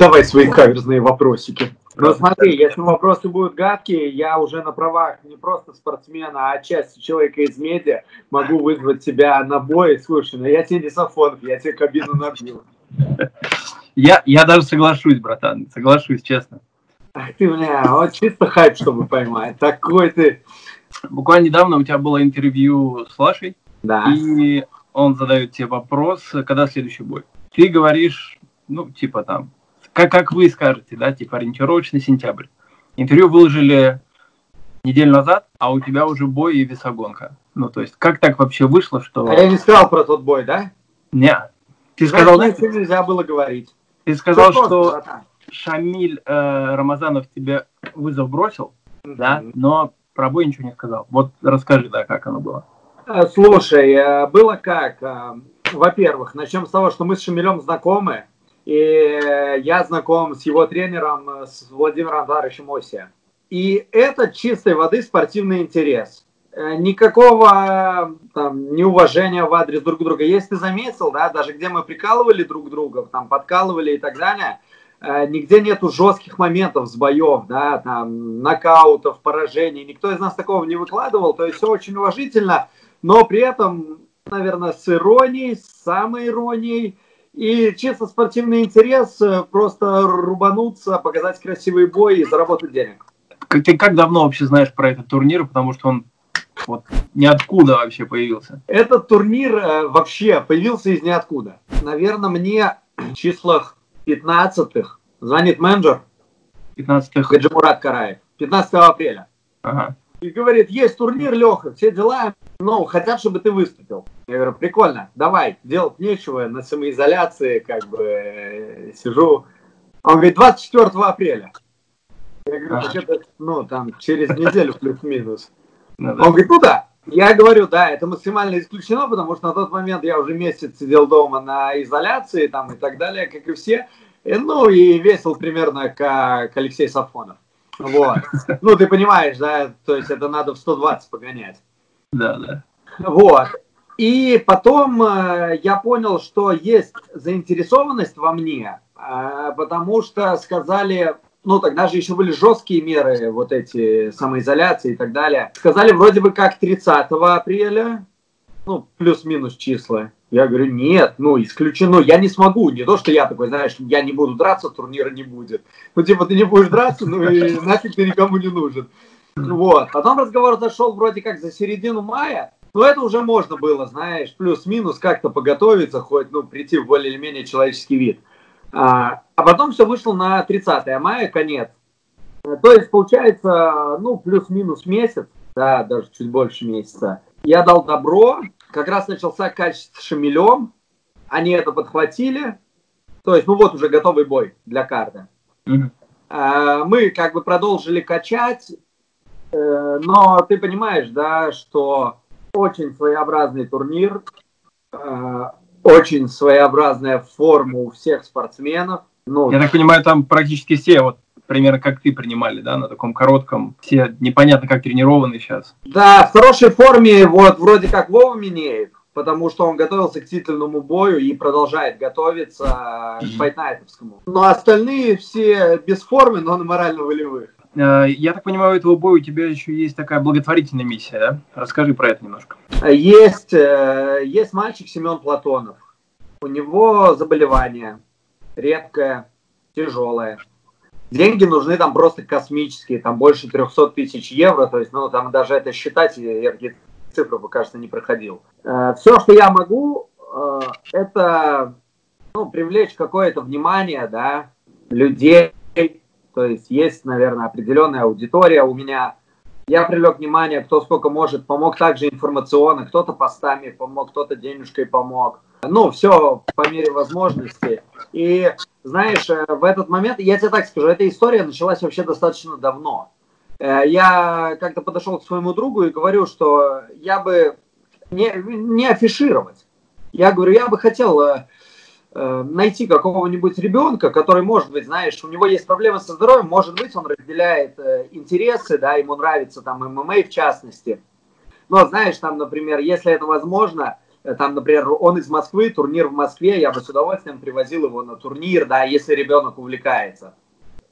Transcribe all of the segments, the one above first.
давай свои каверзные вопросики. Ну смотри, если вопросы будут гадкие, я уже на правах не просто спортсмена, а части человека из медиа могу вызвать тебя на бой. Слушай, ну я тебе не Сафонов, я тебе кабину набью. Я, я даже соглашусь, братан, соглашусь, честно. Ах ты, бля, вот чисто хайп, чтобы поймать. Такой ты. Буквально недавно у тебя было интервью с Лашей, Да. и он задает тебе вопрос, когда следующий бой. Ты говоришь, ну, типа там, как, как вы скажете, да, типа ориентировочный сентябрь. Интервью выложили неделю назад, а у тебя уже бой и весогонка. Ну, то есть, как так вообще вышло, что... А я не сказал про тот бой, да? Не. Ты сказал, Значит, ничего нельзя было говорить. ты сказал, просто, что братан. Шамиль э, Рамазанов тебе вызов бросил, да, Мгм. но про бой ничего не сказал. Вот расскажи, да, как оно было. Э, Слушай, э, было как? Э, Во-первых, начнем с того, что мы с Шамилем знакомы, и я знаком с его тренером, э, с Владимиром Анваровичем Осия. И это чистой воды спортивный интерес. Э, Никакого э, там, неуважения в адрес друг друга. Если ты заметил, да, даже где мы прикалывали друг друга, там, подкалывали и так далее, нигде нету жестких моментов с боев, да, там, нокаутов, поражений. Никто из нас такого не выкладывал, то есть все очень уважительно, но при этом, наверное, с иронией, с самой иронией, и чисто спортивный интерес, э, просто рубануться, показать красивый бой и заработать денег. Ты как давно вообще знаешь про этот турнир, потому что он вот ниоткуда вообще появился? Этот турнир э, вообще появился из ниоткуда. Наверное, мне в числах 15-х звонит менеджер 15-х. Гаджимурат Караев 15 апреля. Ага. И говорит, есть турнир, Леха, все дела, ну, хотят, чтобы ты выступил. Я говорю, прикольно, давай, делать нечего, на самоизоляции, как бы, э, сижу. Он говорит, 24 апреля. Я говорю, так это, ну, там, через неделю плюс-минус. Ну, Он говорит, ну да. Я говорю, да, это максимально исключено, потому что на тот момент я уже месяц сидел дома на изоляции там и так далее, как и все. И, ну и весил примерно как Алексей Сафонов. Вот. Ну, ты понимаешь, да, то есть это надо в 120 погонять. да, да. Вот. И потом э, я понял, что есть заинтересованность во мне, э, потому что сказали, ну тогда же еще были жесткие меры, вот эти самоизоляции и так далее. Сказали вроде бы как 30 апреля, ну плюс-минус числа. Я говорю, нет, ну исключено, я не смогу. Не то, что я такой, знаешь, я не буду драться, турнира не будет. Ну типа ты не будешь драться, ну и нафиг ты никому не нужен. Вот. Потом разговор зашел вроде как за середину мая. Но это уже можно было, знаешь, плюс-минус как-то поготовиться, хоть, ну, прийти в более или менее человеческий вид. А, а потом все вышло на 30 мая, конец. Э, То есть, получается, ну, плюс-минус месяц, да, даже чуть больше месяца. Я дал добро, как раз начался качество с Шамилем, они это подхватили. То есть, ну вот уже готовый бой для карты. А, мы как бы продолжили качать, э, но ты понимаешь, да, что очень своеобразный турнир, э, очень своеобразная форма у всех спортсменов. Ну, Я так понимаю, там практически все вот примерно как ты принимали, да, на таком коротком. Все непонятно как тренированы сейчас. Да, в хорошей форме вот вроде как Вова Минеев, потому что он готовился к титульному бою и продолжает готовиться к Мгм. файтнайтовскому. Но остальные все без формы, но на морально-волевых. Э, Я так понимаю, у этого боя у тебя еще есть такая благотворительная миссия, да? Расскажи про это немножко. Есть, э, есть мальчик Семен Платонов. У него заболевание редкое, тяжелое. Деньги нужны там просто космические, там больше 300 тысяч евро, то есть, ну, там даже это считать, я такие цифры пока что не проходил. Все, что я могу, э, это, ну, привлечь какое-то внимание, да, людей, то есть есть, наверное, определенная аудитория у меня, я привлек внимание, кто сколько может, помог также информационно, кто-то постами помог, кто-то денежкой помог. Ну, все по мере возможности. И, знаешь, э, в этот момент, я тебе так скажу, эта история началась вообще достаточно давно. Э, Я как-то подошел к своему другу и говорю, что я бы не, не афишировать. Я говорю, я бы хотел э, найти какого-нибудь ребенка, который, может быть, знаешь, у него есть проблемы со здоровьем, может быть, он разделяет э, интересы, да, ему нравится там ММА в частности. Но, знаешь, там, например, если это возможно, э, там, например, он из Москвы, турнир в Москве, я бы с удовольствием привозил его на турнир, да, если ребенок увлекается.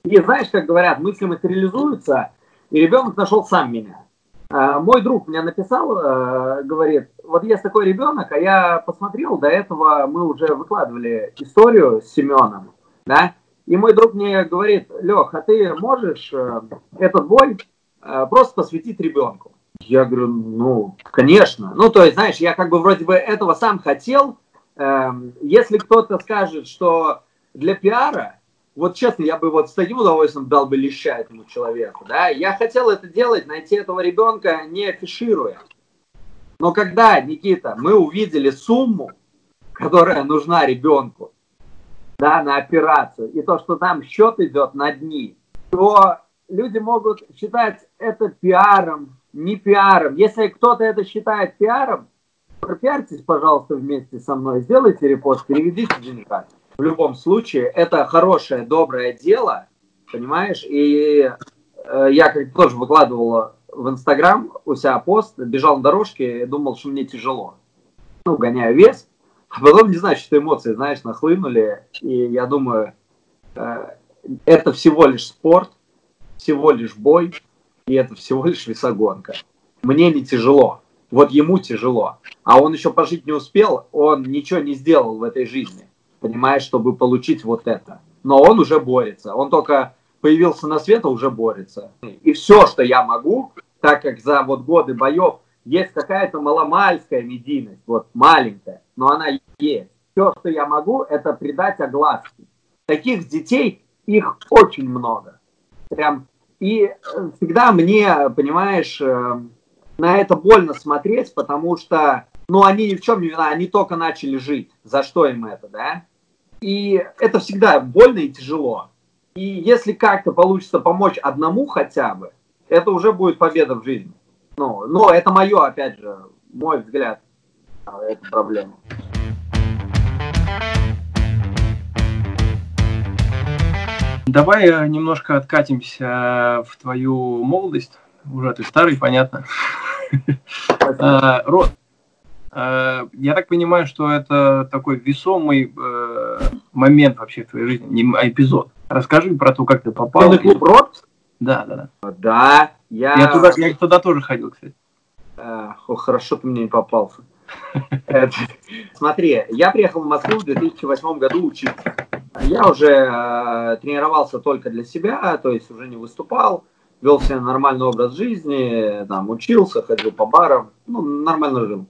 И знаешь, как говорят, мысли материализуются, и ребенок нашел сам меня. А, мой друг мне написал, э, говорит, вот есть такой ребенок, а я посмотрел, до этого мы уже выкладывали историю с Семеном, да, и мой друг мне говорит, Лех, а ты можешь э, этот бой э, просто посвятить ребенку? Я говорю, ну, конечно. Ну, то есть, знаешь, я как бы вроде бы этого сам хотел. Эм, если кто-то скажет, что для пиара, вот честно, я бы вот с таким удовольствием дал бы леща этому человеку, да. Я хотел это делать, найти этого ребенка, не афишируя. Но когда, Никита, мы увидели сумму, которая нужна ребенку, да, на операцию, и то, что там счет идет на дни, то люди могут считать это пиаром, не пиаром. Если кто-то это считает пиаром, пропиарьтесь, пожалуйста, вместе со мной, сделайте репост, переведите деньгами в любом случае это хорошее, доброе дело, понимаешь? И э, я как тоже выкладывал в Инстаграм у себя пост, бежал на дорожке и думал, что мне тяжело. Ну, гоняю вес, а потом, не знаю, что эмоции, знаешь, нахлынули, и я думаю, э, это всего лишь спорт, всего лишь бой, и это всего лишь весогонка. Мне не тяжело, вот ему тяжело. А он еще пожить не успел, он ничего не сделал в этой жизни понимаешь, чтобы получить вот это. Но он уже борется. Он только появился на свет, а уже борется. И все, что я могу, так как за вот годы боев есть какая-то маломальская медийность, вот маленькая, но она есть. Все, что я могу, это придать огласке. Таких детей, их очень много. Прям. И э, всегда мне, понимаешь, э, на это больно смотреть, потому что, ну, они ни в чем не виноваты, они только начали жить. За что им это, да? И это всегда больно и тяжело. И если как-то получится помочь одному хотя бы, это уже будет победа в жизни. Ну, но это мое, опять же, мой взгляд на эту проблему. Давай э, немножко откатимся в твою молодость. Уже ты старый, понятно. Род, Э, я так понимаю, что это такой весомый э, момент вообще в твоей жизни, не а эпизод. Расскажи про то, как ты попал. Ты клуб Рот? Да, да, да. Да, я... Я туда, я туда тоже ходил, кстати. Э, о, хорошо ты мне не попался. Смотри, я приехал в Москву в 2008 году учиться. Я уже тренировался только для себя, то есть уже не выступал, вел себе нормальный образ жизни, там, учился, ходил по барам, ну, нормально жил.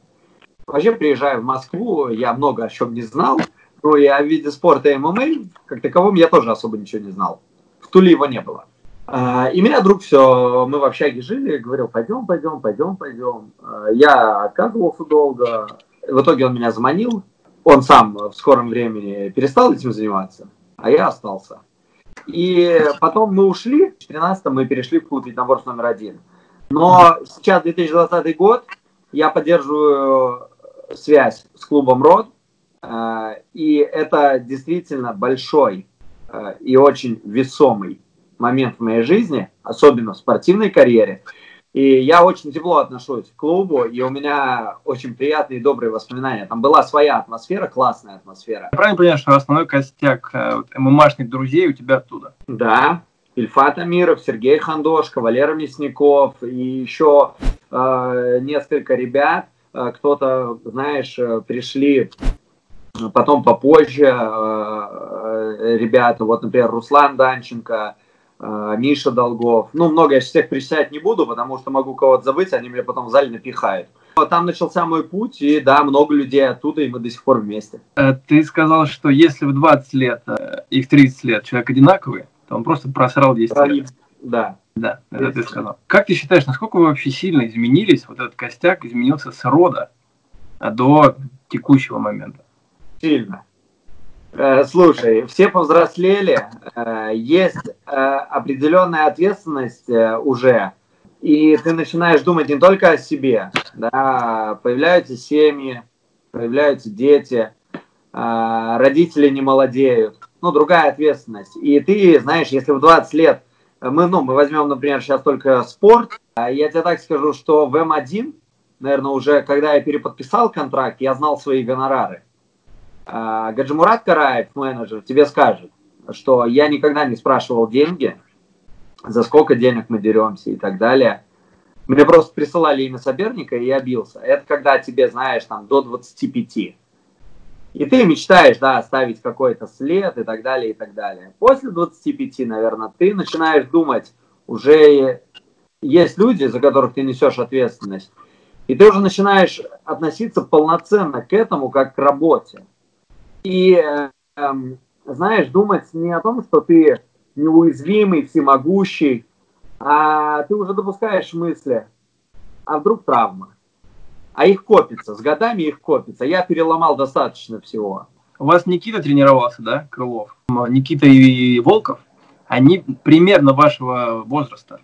Вообще, приезжая в Москву, я много о чем не знал. Но и о виде спорта ММА, как таковом, я тоже особо ничего не знал. В Туле его не было. А, и меня друг все, мы в общаге жили, говорил, пойдем, пойдем, пойдем, пойдем. А, я отказывался долго. В итоге он меня заманил. Он сам в скором времени перестал этим заниматься, а я остался. И потом мы ушли, в 2013 мы перешли в клуб единоборств номер один. Но сейчас 2020 год, я поддерживаю связь с клубом РОД, э, и это действительно большой э, и очень весомый момент в моей жизни, особенно в спортивной карьере. И я очень тепло отношусь к клубу, и у меня очень приятные и добрые воспоминания. Там была своя атмосфера, классная атмосфера. Правильно понимаю, что основной костяк э, ММАшных друзей у тебя оттуда? Да, Ильфат Амиров, Сергей Хандошко, Валера Мясников и еще э, несколько ребят – кто-то, знаешь, э, пришли потом попозже э, ребята, вот, например, Руслан Данченко, Миша Долгов. Ну, много я всех перечислять не буду, потому что могу кого-то забыть, они меня потом в зале напихают. Там начался мой путь, и да, много людей оттуда, и мы до сих пор вместе. Ты сказал, что если в 20 лет и в 30 лет человек одинаковый, то он просто просрал 10 лет. Да. Да, это ты сказал. Как ты считаешь, насколько вы вообще сильно изменились, вот этот костяк изменился с рода до текущего момента? Сильно. Э, слушай, все повзрослели, э, есть э, определенная ответственность уже, и ты начинаешь думать не только о себе, да, появляются семьи, появляются дети, родители не молодеют, ну, другая ответственность. И ты, знаешь, если в 20 лет мы, ну, мы возьмем, например, сейчас только спорт. А я тебе так скажу, что в М1 наверное, уже когда я переподписал контракт, я знал свои гонорары. А, Гаджимурат Караев, менеджер, тебе скажет, что я никогда не спрашивал деньги, за сколько денег мы деремся и так далее. Мне просто присылали имя соперника, и я бился. Это когда тебе, знаешь, там до 25. И ты мечтаешь, да, оставить какой-то след и так далее, и так далее. После 25, наверное, ты начинаешь думать, уже есть люди, за которых ты несешь ответственность, и ты уже начинаешь относиться полноценно к этому, как к работе. И, э, знаешь, думать не о том, что ты неуязвимый, всемогущий, а ты уже допускаешь мысли, а вдруг травма? А их копится, с годами их копится. Я переломал достаточно всего. У вас Никита тренировался, да, Крылов? Никита и Волков, они примерно вашего возраста.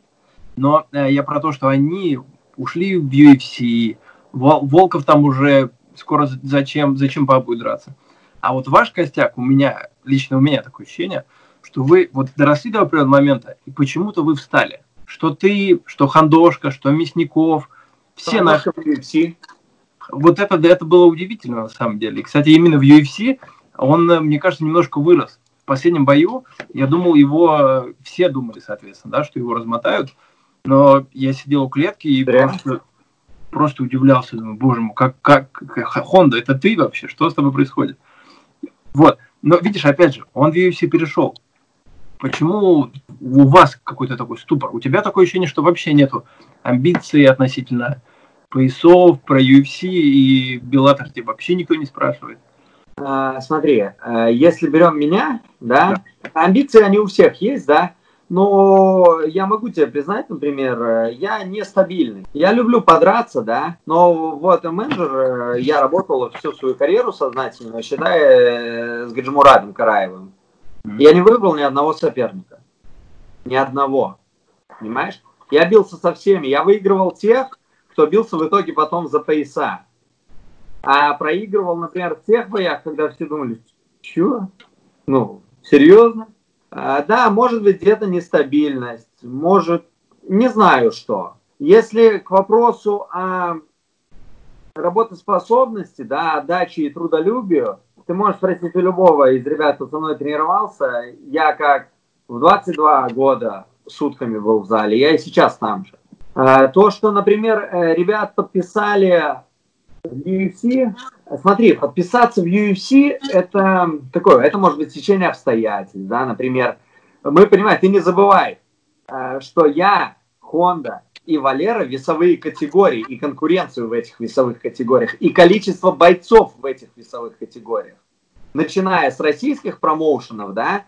Но э, я про то, что они ушли в UFC, Волков там уже скоро зачем, зачем папа будет драться. А вот ваш костяк, у меня, лично у меня такое ощущение, что вы вот доросли до определенного момента, и почему-то вы встали. Что ты, что Хандошка, что Мясников, все наши... UFC. Вот это, это было удивительно на самом деле. И, кстати, именно в UFC он, мне кажется, немножко вырос. В последнем бою, я думал, его все думали, соответственно, да, что его размотают. Но я сидел у клетки и просто, просто удивлялся. Думаю, боже мой, как, как, как Хонда, это ты вообще? Что с тобой происходит? Вот. Но видишь, опять же, он в UFC перешел. Почему у вас какой-то такой ступор? У тебя такое ощущение, что вообще нету амбиций относительно поясов, про UFC и Беллатор тебе вообще никто не спрашивает. А, смотри, э, если берем меня, да, да, амбиции они у всех есть, да, но я могу тебе признать, например, я нестабильный. Я люблю подраться, да, но вот менеджер, я работал всю свою карьеру сознательно, считая с Гаджимурадом Караевым. Я не выбрал ни одного соперника. Ни одного. Понимаешь? Я бился со всеми. Я выигрывал тех, кто бился в итоге потом за пояса. А проигрывал, например, тех боях, когда все думали, что? Ну, серьезно? А, да, может быть, где-то нестабильность, может, не знаю что. Если к вопросу о работоспособности, да, отдаче и трудолюбию, ты можешь спросить у любого из ребят, кто со мной тренировался, я как в 22 года сутками был в зале, я и сейчас там же. А, то, что, например, э, ребят подписали в UFC, смотри, подписаться в UFC это такое, это может быть течение обстоятельств, да, например, мы понимаем, ты не забывай, э, что я, Honda и Валера весовые категории и конкуренцию в этих весовых категориях и количество бойцов в этих весовых категориях, начиная с российских промоушенов, да,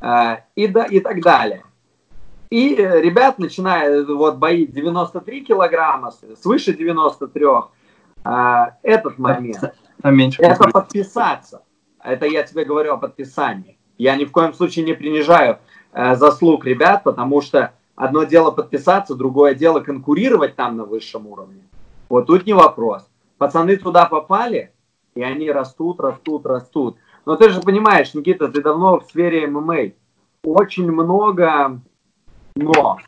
э, и, да, и так далее. И ребят, начиная вот бои 93 килограмма, свыше 93, э, этот момент, Там меньше это подписаться. Это я тебе говорю о подписании. Я ни в коем случае не принижаю э, заслуг ребят, потому что одно дело подписаться, другое дело конкурировать там на высшем уровне. Вот тут не вопрос. Пацаны туда попали, и они растут, растут, растут. Но ты же понимаешь, Никита, ты давно в сфере ММА. Очень много но,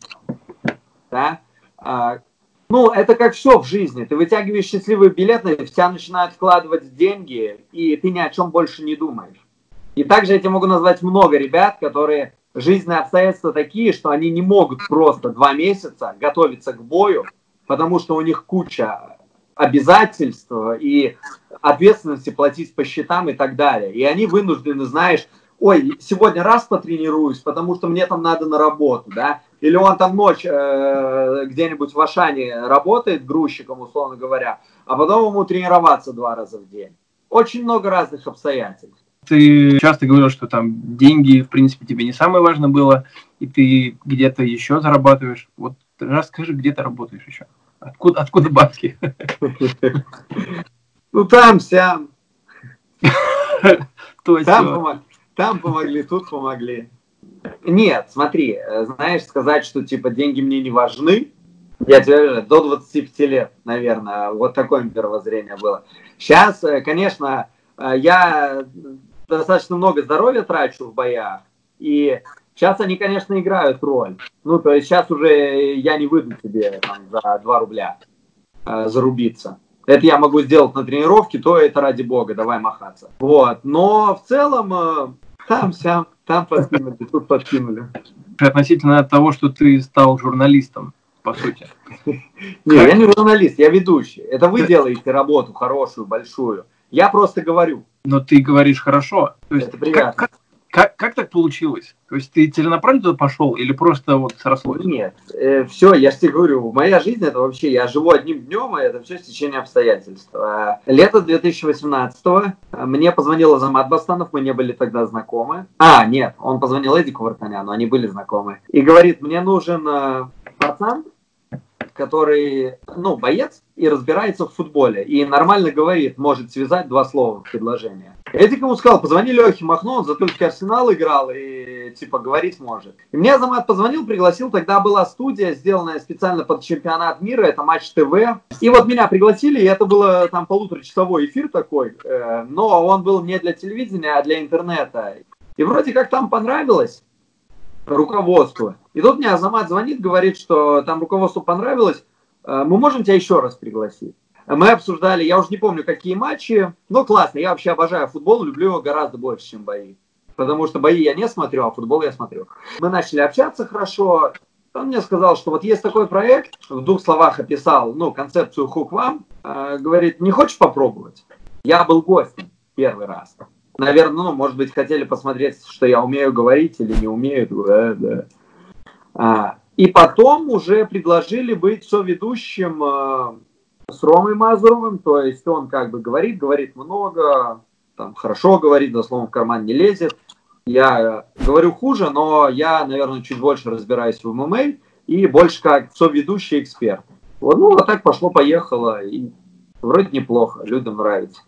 да, а, ну, это как все в жизни. Ты вытягиваешь счастливый билет, в тебя начинают вкладывать деньги, и ты ни о чем больше не думаешь. И также я тебе могу назвать много ребят, которые жизненные обстоятельства такие, что они не могут просто два месяца готовиться к бою, потому что у них куча обязательств и ответственности платить по счетам и так далее. И они вынуждены, знаешь, ой, сегодня раз потренируюсь, потому что мне там надо на работу, да, или он там ночь э, где-нибудь в Ашане работает грузчиком, условно говоря, а потом ему тренироваться два раза в день. Очень много разных обстоятельств. Ты часто говорил, что там деньги, в принципе, тебе не самое важное было, и ты где-то еще зарабатываешь. Вот расскажи, где ты работаешь еще? Откуда, откуда бабки? Ну там, сям. Там, там помогли, тут помогли. Нет, смотри, знаешь, сказать, что типа деньги мне не важны, я тебе говорю, до 25 лет, наверное, вот такое мировоззрение было. Сейчас, э, конечно, э, я достаточно много здоровья трачу в боях, и сейчас они, конечно, играют роль. Ну, то есть сейчас уже я не выйду тебе там, за 2 рубля. э, зарубиться. Это я могу сделать на тренировке, то это ради бога, давай махаться. Вот. Но в целом э, там, сям, там подкинули, тут подкинули. Относительно того, что ты стал журналистом, по сути. Не, я не журналист, я ведущий. Это вы делаете работу хорошую, большую. Я просто говорю. Но ты говоришь хорошо. То есть, это приятно. Как, как, как, как так получилось? То есть ты целенаправленно туда пошел или просто вот срослось? Нет, э, все, я же тебе говорю, моя жизнь это вообще, я живу одним днем, и это все стечение обстоятельств. А, лето 2018-го мне позвонил Азамат Бастанов, мы не были тогда знакомы. А, нет, он позвонил Эдику Вартаняну, они были знакомы. И говорит, мне нужен э, пацан, который, ну, боец и разбирается в футболе. И нормально говорит, может связать два слова в предложение. Эдик ему сказал, позвони Лехе Махно, он за Тульский Арсенал играл и, типа, говорить может. И мне Азамат позвонил, пригласил, тогда была студия, сделанная специально под чемпионат мира, это Матч ТВ. И вот меня пригласили, и это было там полуторачасовой эфир такой, э, но он был не для телевидения, а для интернета. И вроде как там понравилось руководству. И тут мне Азамат звонит, говорит, что там руководству понравилось, э, мы можем тебя еще раз пригласить. Мы обсуждали, я уже не помню, какие матчи, но классно, я вообще обожаю футбол, люблю его гораздо больше, чем бои. Потому что бои я не смотрю, а футбол я смотрю. Мы начали общаться хорошо, он мне сказал, что вот есть такой проект, в двух словах описал, ну, концепцию хук вам, э, говорит, не хочешь попробовать? Я был гостем первый раз наверное, ну, может быть, хотели посмотреть, что я умею говорить или не умею. Да, да. А, и потом уже предложили быть соведущим э, с Ромой Мазуровым, то есть он как бы говорит, говорит много, там хорошо говорит, до слова в карман не лезет. Я говорю хуже, но я, наверное, чуть больше разбираюсь в ММА и больше как соведущий эксперт. Вот, ну, вот так пошло-поехало, и вроде неплохо, людям нравится.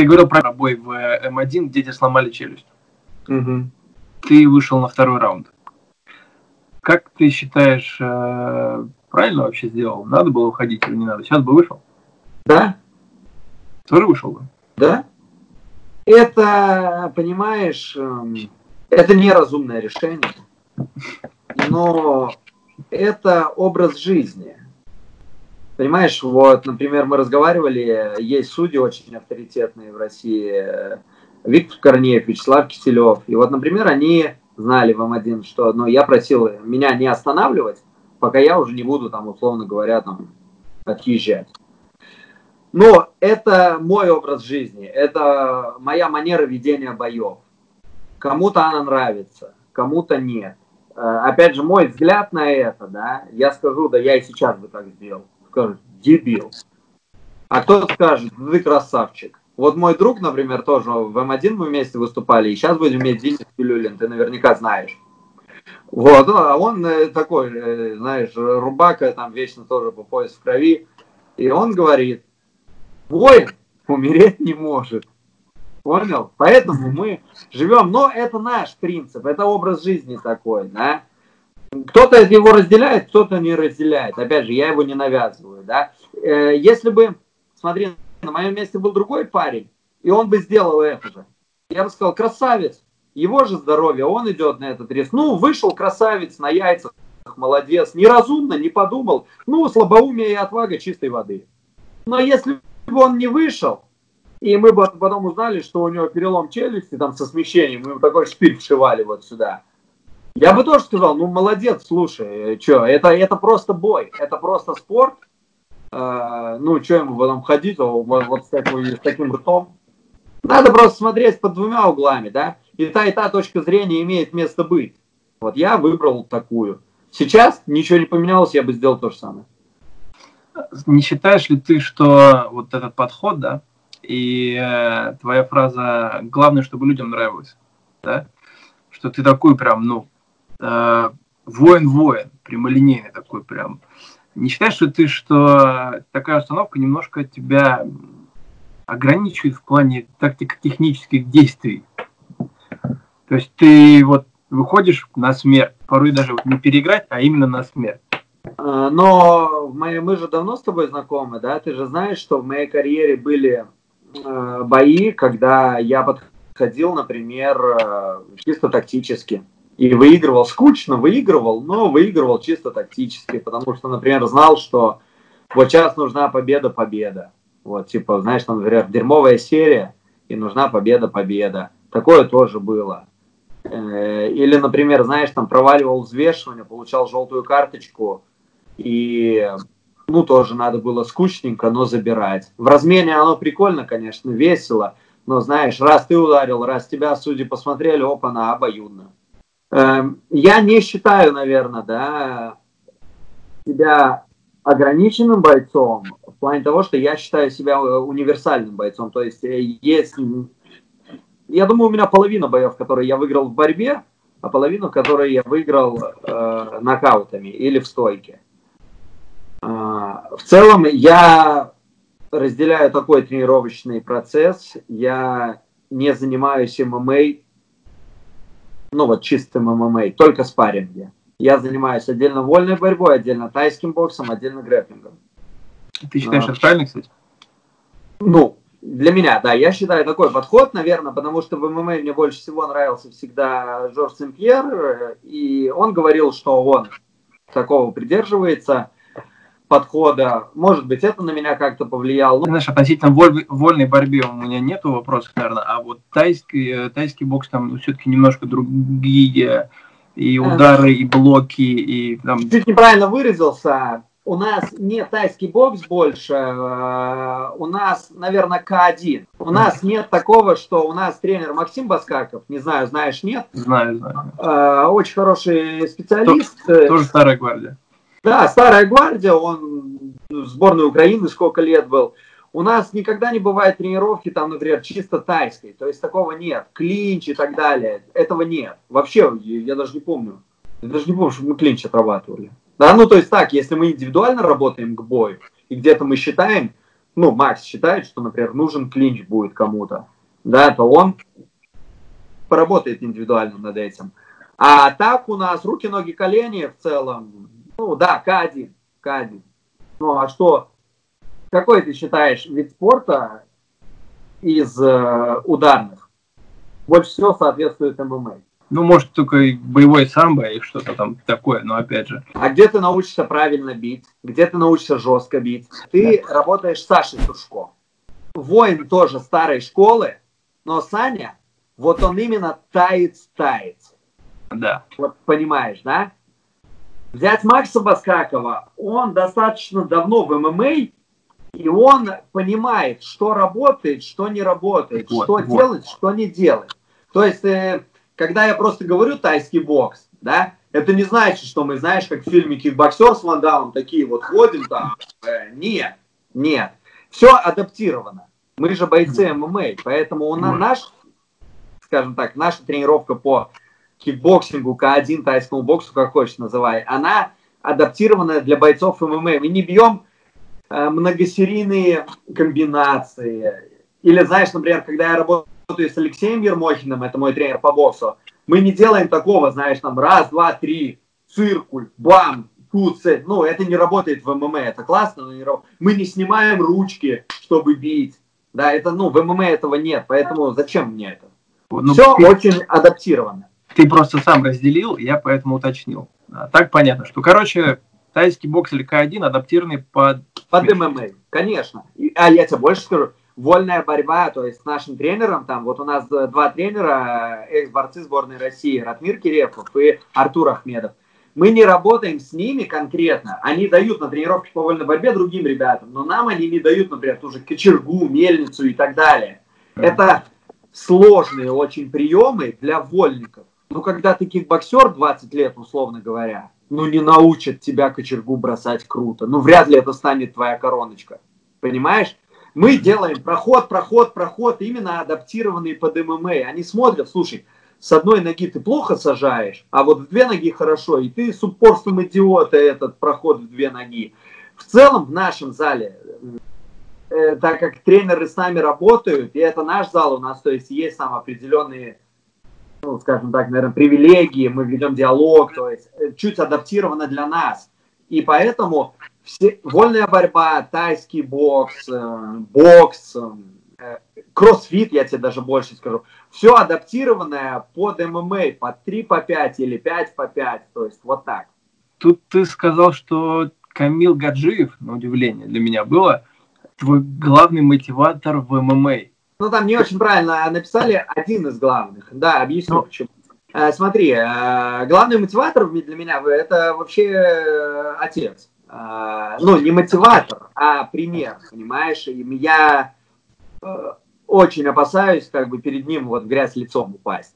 Ты говорил про бой в М1, где тебе сломали челюсть. Угу. Ты вышел на второй раунд. Как ты считаешь, э, правильно вообще сделал? Надо было уходить или не надо? Сейчас бы вышел? Да. Тоже вышел бы? Да. Это, понимаешь, эм, это неразумное решение, но это образ жизни. Понимаешь, вот, например, мы разговаривали, есть судьи очень авторитетные в России, Виктор Корнеев, Вячеслав Киселев. И вот, например, они знали в М1, что ну, я просил меня не останавливать, пока я уже не буду, там, условно говоря, там, отъезжать. Но это мой образ жизни, это моя манера ведения боев. Кому-то она нравится, кому-то нет. Э, опять же, мой взгляд на это, да, я скажу, да я и сейчас бы так сделал скажут, дебил. А кто-то скажет, ты красавчик. Вот мой друг, например, тоже в М1 мы вместе выступали, и сейчас будем иметь Денис Пилюлин, ты наверняка знаешь. Вот, ну, а он э, такой, э, знаешь, рубака, там вечно тоже по пояс в крови. И он говорит, воин умереть не может. Понял? Поэтому мы живем. Но это наш принцип, это образ жизни такой, да. Кто-то его разделяет, кто-то не разделяет. Опять же, я его не навязываю. Да? Э, если бы, смотри, на моем месте был другой парень, и он бы сделал это же, я бы сказал, красавец, его же здоровье, он идет на этот риск. Ну, вышел красавец на яйцах, молодец, неразумно, не подумал. Ну, слабоумие и отвага чистой воды. Но если бы он не вышел, и мы бы потом узнали, что у него перелом челюсти там со смещением, мы ему такой шпиль вшивали вот сюда. Я бы тоже сказал, ну молодец, слушай, что, это, это просто бой, это просто спорт. Э, ну, что ему потом ходить вот, вот с, такой, с таким ртом? Надо просто смотреть под двумя углами, да? И та, и та точка зрения имеет место быть. Вот я выбрал такую. Сейчас ничего не поменялось, я бы сделал то же самое. Не считаешь ли ты, что вот этот подход, да, и э, твоя фраза «главное, чтобы людям нравилось», да, что ты такой прям, ну, э, воин-воин, прямолинейный такой прям. Не считаешь ли ты, что такая установка немножко тебя ограничивает в плане тактико-технических действий? То есть ты вот выходишь на смерть, порой даже не переиграть, а именно на смерть. Э, но мы, мы же давно с тобой знакомы, да? Ты же знаешь, что в моей карьере были э, бои, когда я подходил, например, э, чисто тактически И выигрывал скучно, выигрывал, но выигрывал чисто тактически, потому что, например, знал, что вот сейчас нужна победа-победа. Вот, типа, знаешь, там, например, дерьмовая серия, и нужна победа-победа. Такое тоже было. Э, или, например, знаешь, там проваливал взвешивание, получал желтую карточку, и, ну, тоже надо было скучненько, но забирать. В размене оно прикольно, конечно, весело, но, знаешь, раз ты ударил, раз тебя судьи посмотрели, опа, на обоюдно. Эм, я не считаю, наверное, да, себя ограниченным бойцом в плане того, что я считаю себя э, универсальным бойцом. То есть, э, если... Я думаю, у меня половина боев, которые я выиграл в борьбе, а половину, которые я выиграл э, нокаутами или в стойке. Э, в целом, я разделяю такой тренировочный процесс. Я не занимаюсь ММА, ну вот чистым ММА, только спарринге. Я занимаюсь отдельно вольной борьбой, отдельно тайским боксом, отдельно грэпплингом. Ты считаешь, а, это правильно, кстати? Ну, для меня, да, я считаю такой подход, наверное, потому что в ММА мне больше всего нравился всегда Жорж Сен-Пьер, и он говорил, что он такого придерживается подхода. Может быть, это на меня как-то повлияло. Знаешь, относительно воль, вольной борьбе у меня нету вопросов, наверное, а вот тайский, э, тайский бокс там ну, все-таки немножко другие и удары, и блоки, и там... Чуть неправильно выразился. У нас не тайский бокс больше, э, у нас, наверное, К1. У нас нет такого, что у нас тренер Максим Баскаков, не знаю, знаешь, нет? Знаю, знаю. Э, очень хороший специалист. Тоже, тоже старая гвардия. Да, старая гвардия, он в сборной Украины сколько лет был. У нас никогда не бывает тренировки, там, например, чисто тайской. То есть такого нет. Клинч и так далее. Этого нет. Вообще, я даже не помню. Я даже не помню, что мы клинч отрабатывали. Да, ну то есть так, если мы индивидуально работаем к бою, и где-то мы считаем, ну, Макс считает, что, например, нужен клинч будет кому-то, да, то он поработает индивидуально над этим. А так у нас руки, ноги, колени в целом, ну да, К1, К1. Ну а что, какой ты считаешь вид спорта из э, ударных больше всего соответствует ММА? Ну, может, только боевой самбо и что-то там такое, но опять же. А где ты научишься правильно бить? Где ты научишься жестко бить? Ты да. работаешь с Сашей Туршко. Воин тоже старой школы, но Саня, вот он именно таец-таец. Да. Вот понимаешь, да? Взять Макса Баскакова, он достаточно давно в ММА, и он понимает, что работает, что не работает, вот, что вот. делать, что не делать. То есть, э, когда я просто говорю тайский бокс, да, это не значит, что мы, знаешь, как в фильме «Кикбоксер» с Ван такие вот ходим там. Э, нет, нет. Все адаптировано. Мы же бойцы ММА, поэтому у нас наш, скажем так, наша тренировка по кикбоксингу, К1, тайскому боксу, как хочешь называй, она адаптирована для бойцов ММА. Мы не бьем Э, многосерийные комбинации. Или, знаешь, например, когда я работаю с Алексеем Ермохиным, это мой тренер по боксу, мы не делаем такого, знаешь, там раз, два, три, циркуль, бам, куцель. Ну, это не работает в ММА, это классно, но не работает. Мы не снимаем ручки, чтобы бить. Да, это, ну, в ММА этого нет, поэтому зачем мне это? Ну, Все очень адаптировано. Ты просто сам разделил, я поэтому уточнил. А, так понятно, что, короче, тайский бокс или К1 адаптированный под... Под ММА, конечно. А я тебе больше скажу, вольная борьба, то есть с нашим тренером, там вот у нас два тренера, экс-борцы сборной России, Ратмир Кирепов и Артур Ахмедов. Мы не работаем с ними конкретно. Они дают на тренировке по вольной борьбе другим ребятам, но нам они не дают, например, ту же кочергу, мельницу и так далее. Это сложные очень приемы для вольников. Ну, когда ты кикбоксер 20 лет, условно говоря, ну, не научат тебя кочергу бросать круто. Ну, вряд ли это станет твоя короночка. Понимаешь? Мы делаем проход, проход, проход, именно адаптированный под ММА. Они смотрят, слушай, с одной ноги ты плохо сажаешь, а вот в две ноги хорошо, и ты с упорством идиота этот проход в две ноги. В целом в нашем зале, э, так как тренеры с нами работают, и это наш зал у нас, то есть есть там определенные ну, скажем так, наверное, привилегии, мы ведем диалог, то есть э, чуть адаптировано для нас. И поэтому все, вольная борьба, тайский бокс, э, бокс, э, кроссфит, я тебе даже больше скажу. Все адаптированное под ММА, под 3 по 5 или 5 по 5, то есть вот так. Тут ты сказал, что Камил Гаджиев, на удивление для меня было, твой главный мотиватор в ММА. Ну, там не очень правильно написали, один из главных. Да, объясню ну, почему. Э, смотри, э, главный мотиватор для меня это вообще э, отец. Ну, не мотиватор, а пример, понимаешь? И я очень опасаюсь как бы перед ним вот в грязь лицом упасть.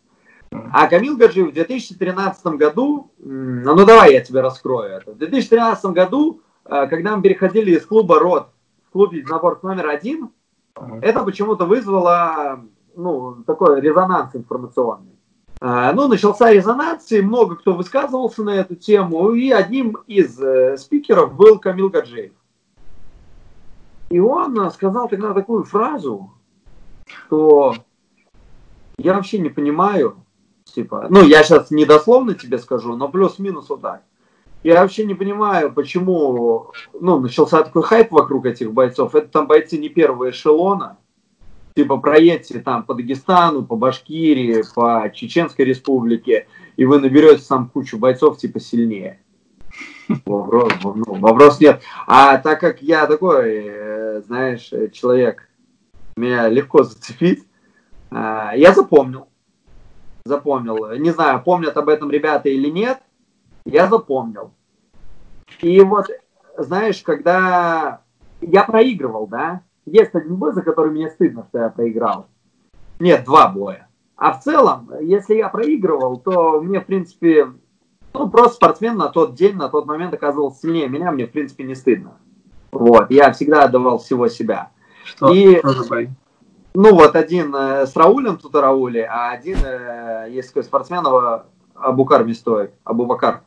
А Камил Гаджиев в 2013 году, ну давай я тебе раскрою это. В 2013 году, когда мы переходили из клуба РОД в клуб единоборств номер один, это почему-то вызвало ну, такой резонанс информационный. А, ну, начался резонанс, и много кто высказывался на эту тему, и одним из э, спикеров был Камил Гаджиев. И он сказал тогда такую фразу, что я вообще не понимаю, типа, ну, я сейчас не дословно тебе скажу, но плюс-минус вот так. Я вообще не понимаю, почему, ну, начался такой хайп вокруг этих бойцов. Это там бойцы не первого эшелона, типа проедьте там по Дагестану, по Башкирии, по Чеченской республике, и вы наберете там кучу бойцов типа сильнее. Вопрос, ну, вопрос нет. А так как я такой, э, знаешь, человек, меня легко зацепить, э, я запомнил. Запомнил. Не знаю, помнят об этом ребята или нет, я запомнил. И вот, знаешь, когда я проигрывал, да, есть один бой, за который мне стыдно, что я проиграл. Нет, два боя. А в целом, если я проигрывал, то мне, в принципе, ну, просто спортсмен на тот день, на тот момент оказывался сильнее меня, мне, в принципе, не стыдно. Вот, я всегда отдавал всего себя. Что, И, что за бой? Ну, вот один э, с Раулем тут Раули, а один, э, есть такой спортсмен, Абукар Мистой, Абубакар.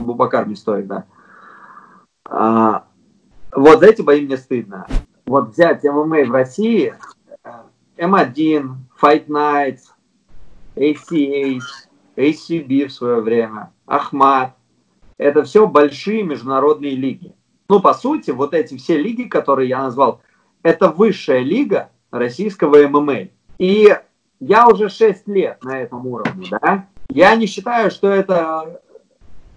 Абубакар Мистой, да. А, вот за эти бои мне стыдно вот взять ММА в России, М1, Fight Nights, ACH, ACB в свое время, Ахмат, это все большие международные лиги. Ну, по сути, вот эти все лиги, которые я назвал, это высшая лига российского ММА. И я уже 6 лет на этом уровне, да. Я не считаю, что это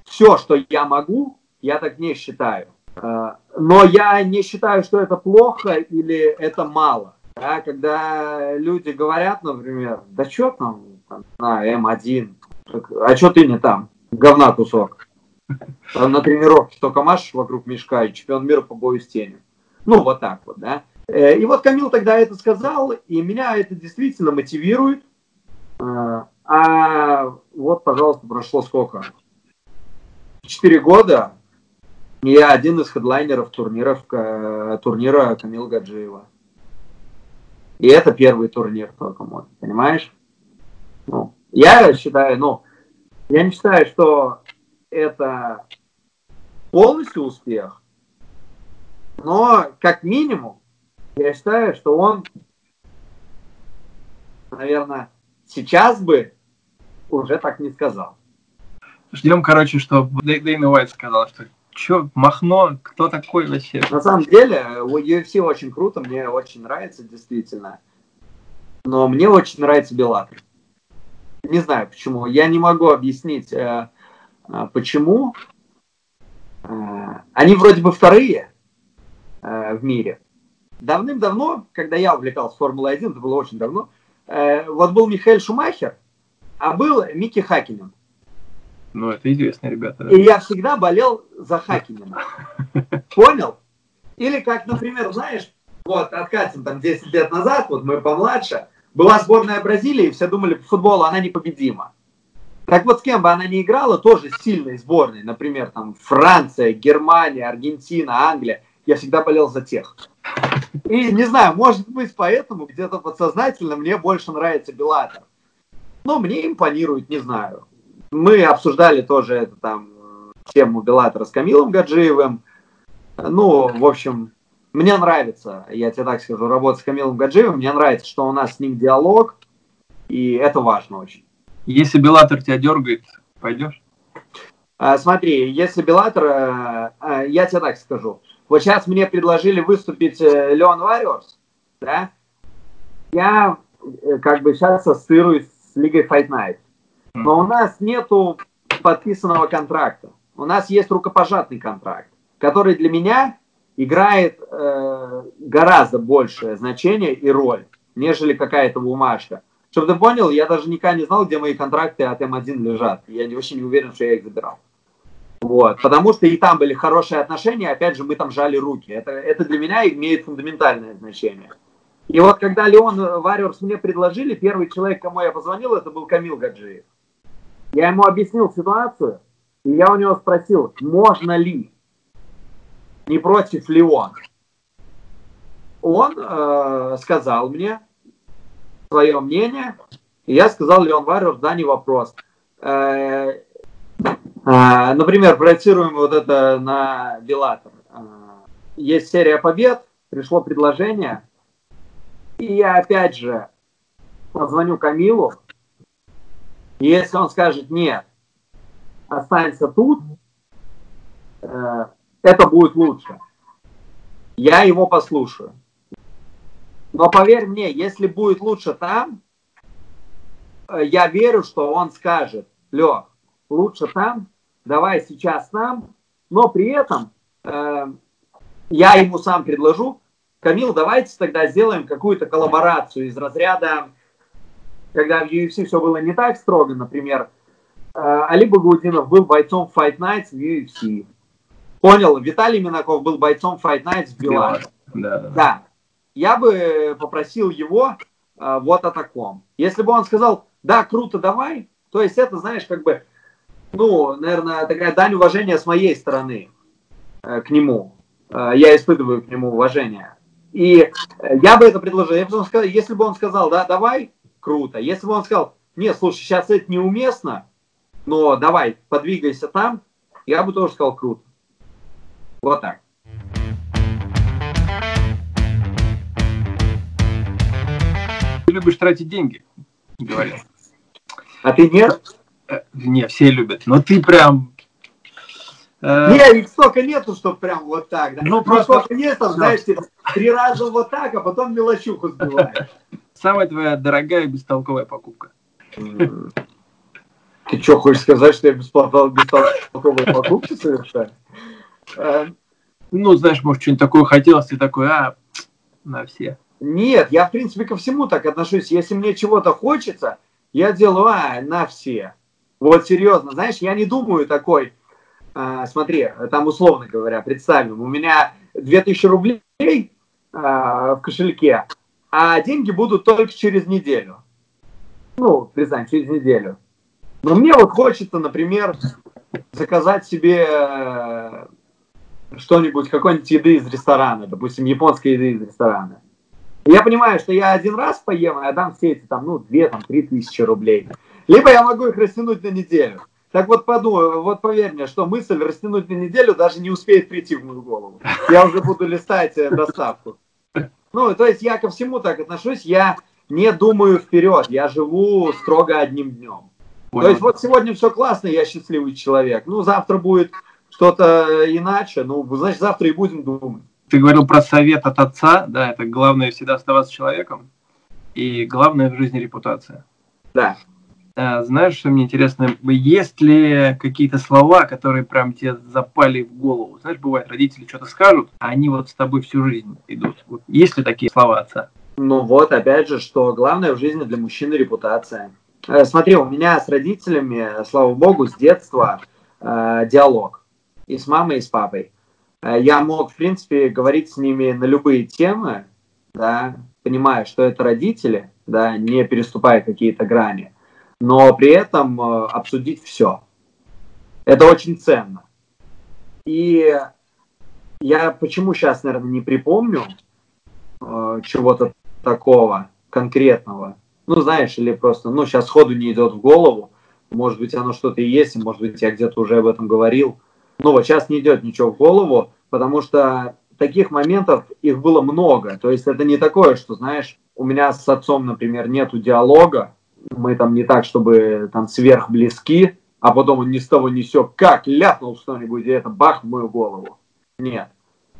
все, что я могу, я так не считаю. А, но я не считаю, что это плохо или это мало. Да, когда люди говорят, например, да что там, там на М1, а что ты не там, говна кусок. Там на тренировке только машешь вокруг мешка и чемпион мира по бою с тенью. Ну, вот так вот, да. Э, и вот Камил тогда это сказал, и меня это действительно мотивирует. А, а вот, пожалуйста, прошло сколько? Четыре года, я один из хедлайнеров турниров, турнира Камил Гаджиева. И это первый турнир только мой, понимаешь? Ну, я считаю, ну, я не считаю, что это полностью успех, но как минимум я считаю, что он, наверное, сейчас бы уже так не сказал. Ждем, короче, что Дэйна Уайт сказал, что Че, Махно, кто такой вообще? На самом деле, UFC очень круто, мне очень нравится, действительно. Но мне очень нравится Беллатор. Не знаю почему. Я не могу объяснить, э, э, почему. Э, они вроде бы вторые в мире. Давным-давно, когда я увлекался Формулой-1, это было очень давно, вот был Михаил Шумахер, а был Микки Хакинен. Ну, это известные ребята. Да. И я всегда болел за Хакинина. Понял? Или как, например, знаешь, вот откатим там 10 лет назад, вот мы помладше, была сборная Бразилии, и все думали, по футболу она непобедима. Так вот, с кем бы она ни играла, тоже сильной сборной, например, там Франция, Германия, Аргентина, Англия, я всегда болел за тех. И не знаю, может быть, поэтому где-то подсознательно мне больше нравится Белатор. Но мне импонирует, не знаю. Мы обсуждали тоже это там тему Беллатора с Камилом Гаджиевым. Ну, в общем, мне нравится, я тебе так скажу, работать с Камилом Гаджиевым. Мне нравится, что у нас с ним диалог, и это важно очень. Если Беллатор тебя дергает, пойдешь? А, смотри, если Беллатор, а, а, я тебе так скажу. Вот сейчас мне предложили выступить э, Леон Warriors, да? я э, как бы сейчас ассоциируюсь с Лигой Fight Night. Но у нас нету подписанного контракта. У нас есть рукопожатный контракт, который для меня играет э, гораздо большее значение и роль, нежели какая-то бумажка. Чтобы ты понял, я даже никогда не знал, где мои контракты от М1 лежат. Я не, вообще не уверен, что я их забирал. Вот. Потому что и там были хорошие отношения, опять же, мы там жали руки. Это, это для меня имеет фундаментальное значение. И вот когда Леон Варьерс мне предложили, первый человек, кому я позвонил, это был Камил Гаджиев. Я ему объяснил ситуацию, и я у него спросил, можно ли, не против ли он. Он э, сказал мне свое мнение, и я сказал, Леон Варьерс, да, не вопрос. Э, э, например, проецируем вот это на Беллатор. Э, есть серия побед, пришло предложение, и я опять же позвоню Камилу, и если он скажет нет, останься тут, э, это будет лучше. Я его послушаю. Но поверь мне, если будет лучше там, э, я верю, что он скажет, Лех, лучше там, давай сейчас там, но при этом э, я ему сам предложу, Камил, давайте тогда сделаем какую-то коллаборацию из разряда, когда в UFC все было не так строго, например, э, Али Багаудинов был бойцом Fight Nights в UFC. Понял, Виталий Минаков был бойцом Fight Nights в Беларуси. Да, да. да. Я бы попросил его э, вот о таком. Если бы он сказал, да, круто, давай, то есть это, знаешь, как бы, ну, наверное, такая дань уважения с моей стороны э, к нему. Э, я испытываю к нему уважение. И э, я бы это предложил. Я бы сказал, если бы он сказал, да, давай, круто. Если бы он сказал, нет, слушай, сейчас это неуместно, но давай, подвигайся там, я бы тоже сказал, круто. Вот так. Ты любишь тратить деньги, говорят. А ты нет? Э, не, все любят. Но ты прям Э, не, их столько нету, что прям вот так. Да? Ну, просто... Сколько нет, там, знаешь, три раза вот так, а потом мелочуху сбиваешь. Самая твоя дорогая бестолковая покупка. Ты что, хочешь сказать, что я бестолковые покупки совершаю? Э, ну, знаешь, может, что-нибудь такое хотелось, ты такой, а, на все. Нет, я, в принципе, ко всему так отношусь. Если мне чего-то хочется, я делаю, а, на все. Вот серьезно, знаешь, я не думаю такой, а, смотри, там условно говоря, представим, у меня 2000 рублей а, в кошельке, а деньги будут только через неделю. Ну, признать, через неделю. Но мне вот хочется, например, заказать себе э, что-нибудь, какой-нибудь еды из ресторана, допустим, японской еды из ресторана. я понимаю, что я один раз поем, и отдам все эти там, ну, две, там, три тысячи рублей. Либо я могу их растянуть на неделю. Так вот подумай, вот поверь мне, что мысль растянуть на неделю даже не успеет прийти в мою голову. Я уже буду листать э, доставку. Ну, то есть я ко всему так отношусь, я не думаю вперед, я живу строго одним днем. Понял. То есть вот сегодня все классно, я счастливый человек. Ну, завтра будет что-то иначе, ну, значит, завтра и будем думать. Ты говорил про совет от отца, да, это главное всегда оставаться человеком, и главное в жизни репутация. Да. Знаешь, что мне интересно, есть ли какие-то слова, которые прям тебе запали в голову? Знаешь, бывает, родители что-то скажут, а они вот с тобой всю жизнь идут. Вот есть ли такие слова отца? Ну вот, опять же, что главное в жизни для мужчины репутация. Э, смотри, у меня с родителями, слава богу, с детства э, диалог. И с мамой, и с папой. Э, я мог, в принципе, говорить с ними на любые темы, да, понимая, что это родители, да, не переступая какие-то грани но при этом э, обсудить все. Это очень ценно. И я почему сейчас, наверное, не припомню э, чего-то такого конкретного. Ну, знаешь, или просто, ну, сейчас ходу не идет в голову. Может быть, оно что-то и есть, может быть, я где-то уже об этом говорил. Но вот сейчас не идет ничего в голову, потому что таких моментов их было много. То есть это не такое, что, знаешь, у меня с отцом, например, нету диалога, мы там не так, чтобы там сверх близки, а потом он ни с того ни сё, как ляпнул что-нибудь, и это бах в мою голову. Нет.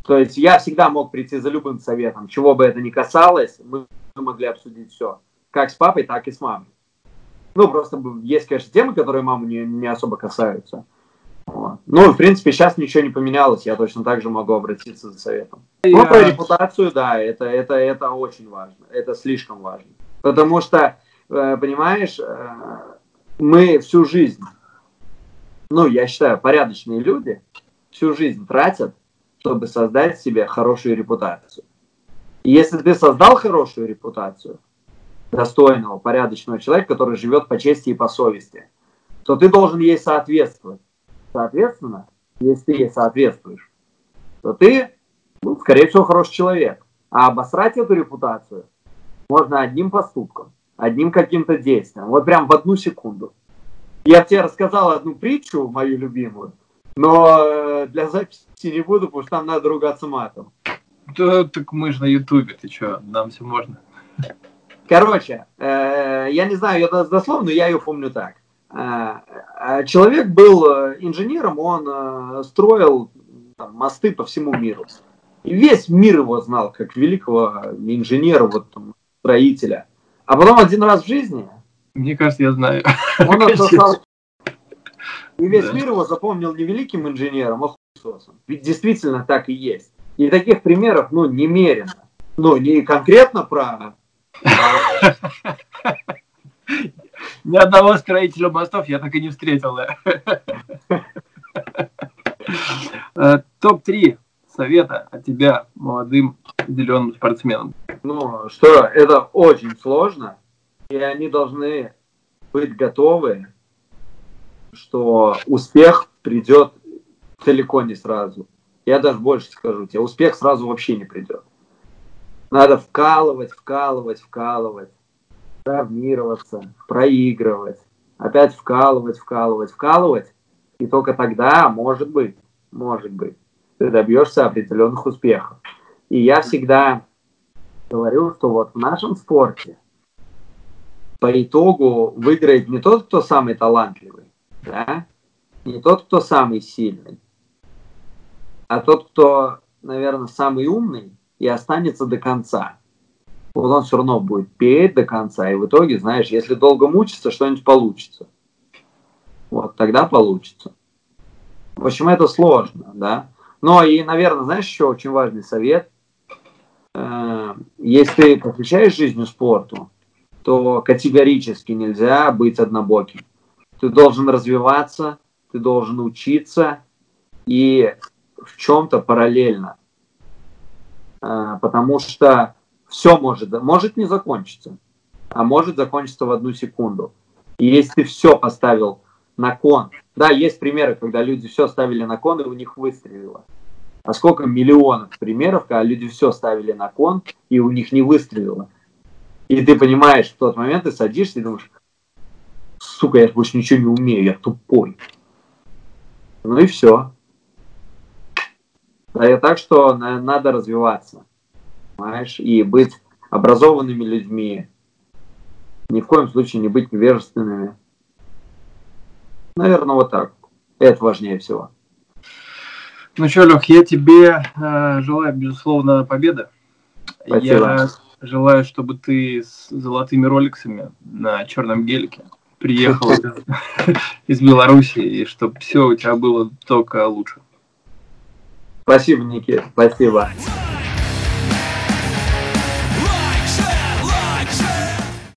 То есть я всегда мог прийти за любым советом, чего бы это ни касалось, мы могли обсудить все. Как с папой, так и с мамой. Ну, просто есть, конечно, темы, которые маму не, не особо касаются. Вот. Ну, в принципе, сейчас ничего не поменялось, я точно так же могу обратиться за советом. Я... Ну, про репутацию, да, это, это, это очень важно, это слишком важно. Потому что, понимаешь, э, мы всю жизнь, ну, я считаю, порядочные люди всю жизнь тратят, чтобы создать себе хорошую репутацию. И если ты создал хорошую репутацию, достойного, порядочного человека, который живет по чести и по совести, то ты должен ей соответствовать. Соответственно, если ты ей соответствуешь, то ты, ну, скорее всего, хороший человек. А обосрать эту репутацию можно одним поступком, одним каким-то действием. Вот прям в одну секунду. Я тебе рассказал одну притчу, мою любимую, но э, для записи не буду, потому что там надо ругаться матом. Да, так мы же на Ютубе, ты что, нам все можно. Короче, э, я не знаю ее дословно, но я ее помню так. Э, э, человек был инженером, он строил там, мосты по всему миру. И весь мир его знал, как великого инженера, вот, там, строителя. А потом один раз в жизни... Мне кажется, я знаю. Он отсосал... И весь да. мир его запомнил не великим инженером, а хуесосом. Ведь действительно так и есть. И таких примеров, ну, немерено. Ну, не конкретно про Ни одного строителя мостов я так и не встретил. Э, Топ-3 совета от тебя молодым зеленым спортсменам. Ну, что, это очень сложно, и они должны быть готовы, что успех придет далеко не сразу. Я даже больше скажу тебе, успех сразу вообще не придет. Надо вкалывать, вкалывать, вкалывать, травмироваться, проигрывать, опять вкалывать, вкалывать, вкалывать. И только тогда, может быть, может быть, ты добьешься определенных успехов. И я всегда говорю, что вот в нашем спорте по итогу выиграет не тот, кто самый талантливый, да? не тот, кто самый сильный, а тот, кто, наверное, самый умный и останется до конца. Вот он все равно будет петь до конца, и в итоге, знаешь, если долго мучиться, что-нибудь получится. Вот, тогда получится. В общем, это сложно, да. Но и, наверное, знаешь, еще очень важный совет. Э, если ты посвящаешь жизнью спорту, то категорически нельзя быть однобоким. Ты должен развиваться, ты должен учиться и в чем-то параллельно а, потому что все может, может не закончиться, а может закончиться в одну секунду. И если ты все поставил на кон, да, есть примеры, когда люди все ставили на кон, и у них выстрелило. А сколько миллионов примеров, когда люди все ставили на кон, и у них не выстрелило. И ты понимаешь, в тот момент ты садишься и думаешь, сука, я больше ничего не умею, я тупой. Ну и все. Так что надо развиваться, понимаешь, и быть образованными людьми, ни в коем случае не быть невежественными. Наверное, вот так. Это важнее всего. Ну что, Лех, я тебе э, желаю, безусловно, победы. Спасибо. Я желаю, чтобы ты с золотыми роликсами на черном гелике приехал из Беларуси, и чтобы все у тебя было только лучше. Спасибо, Никит, спасибо.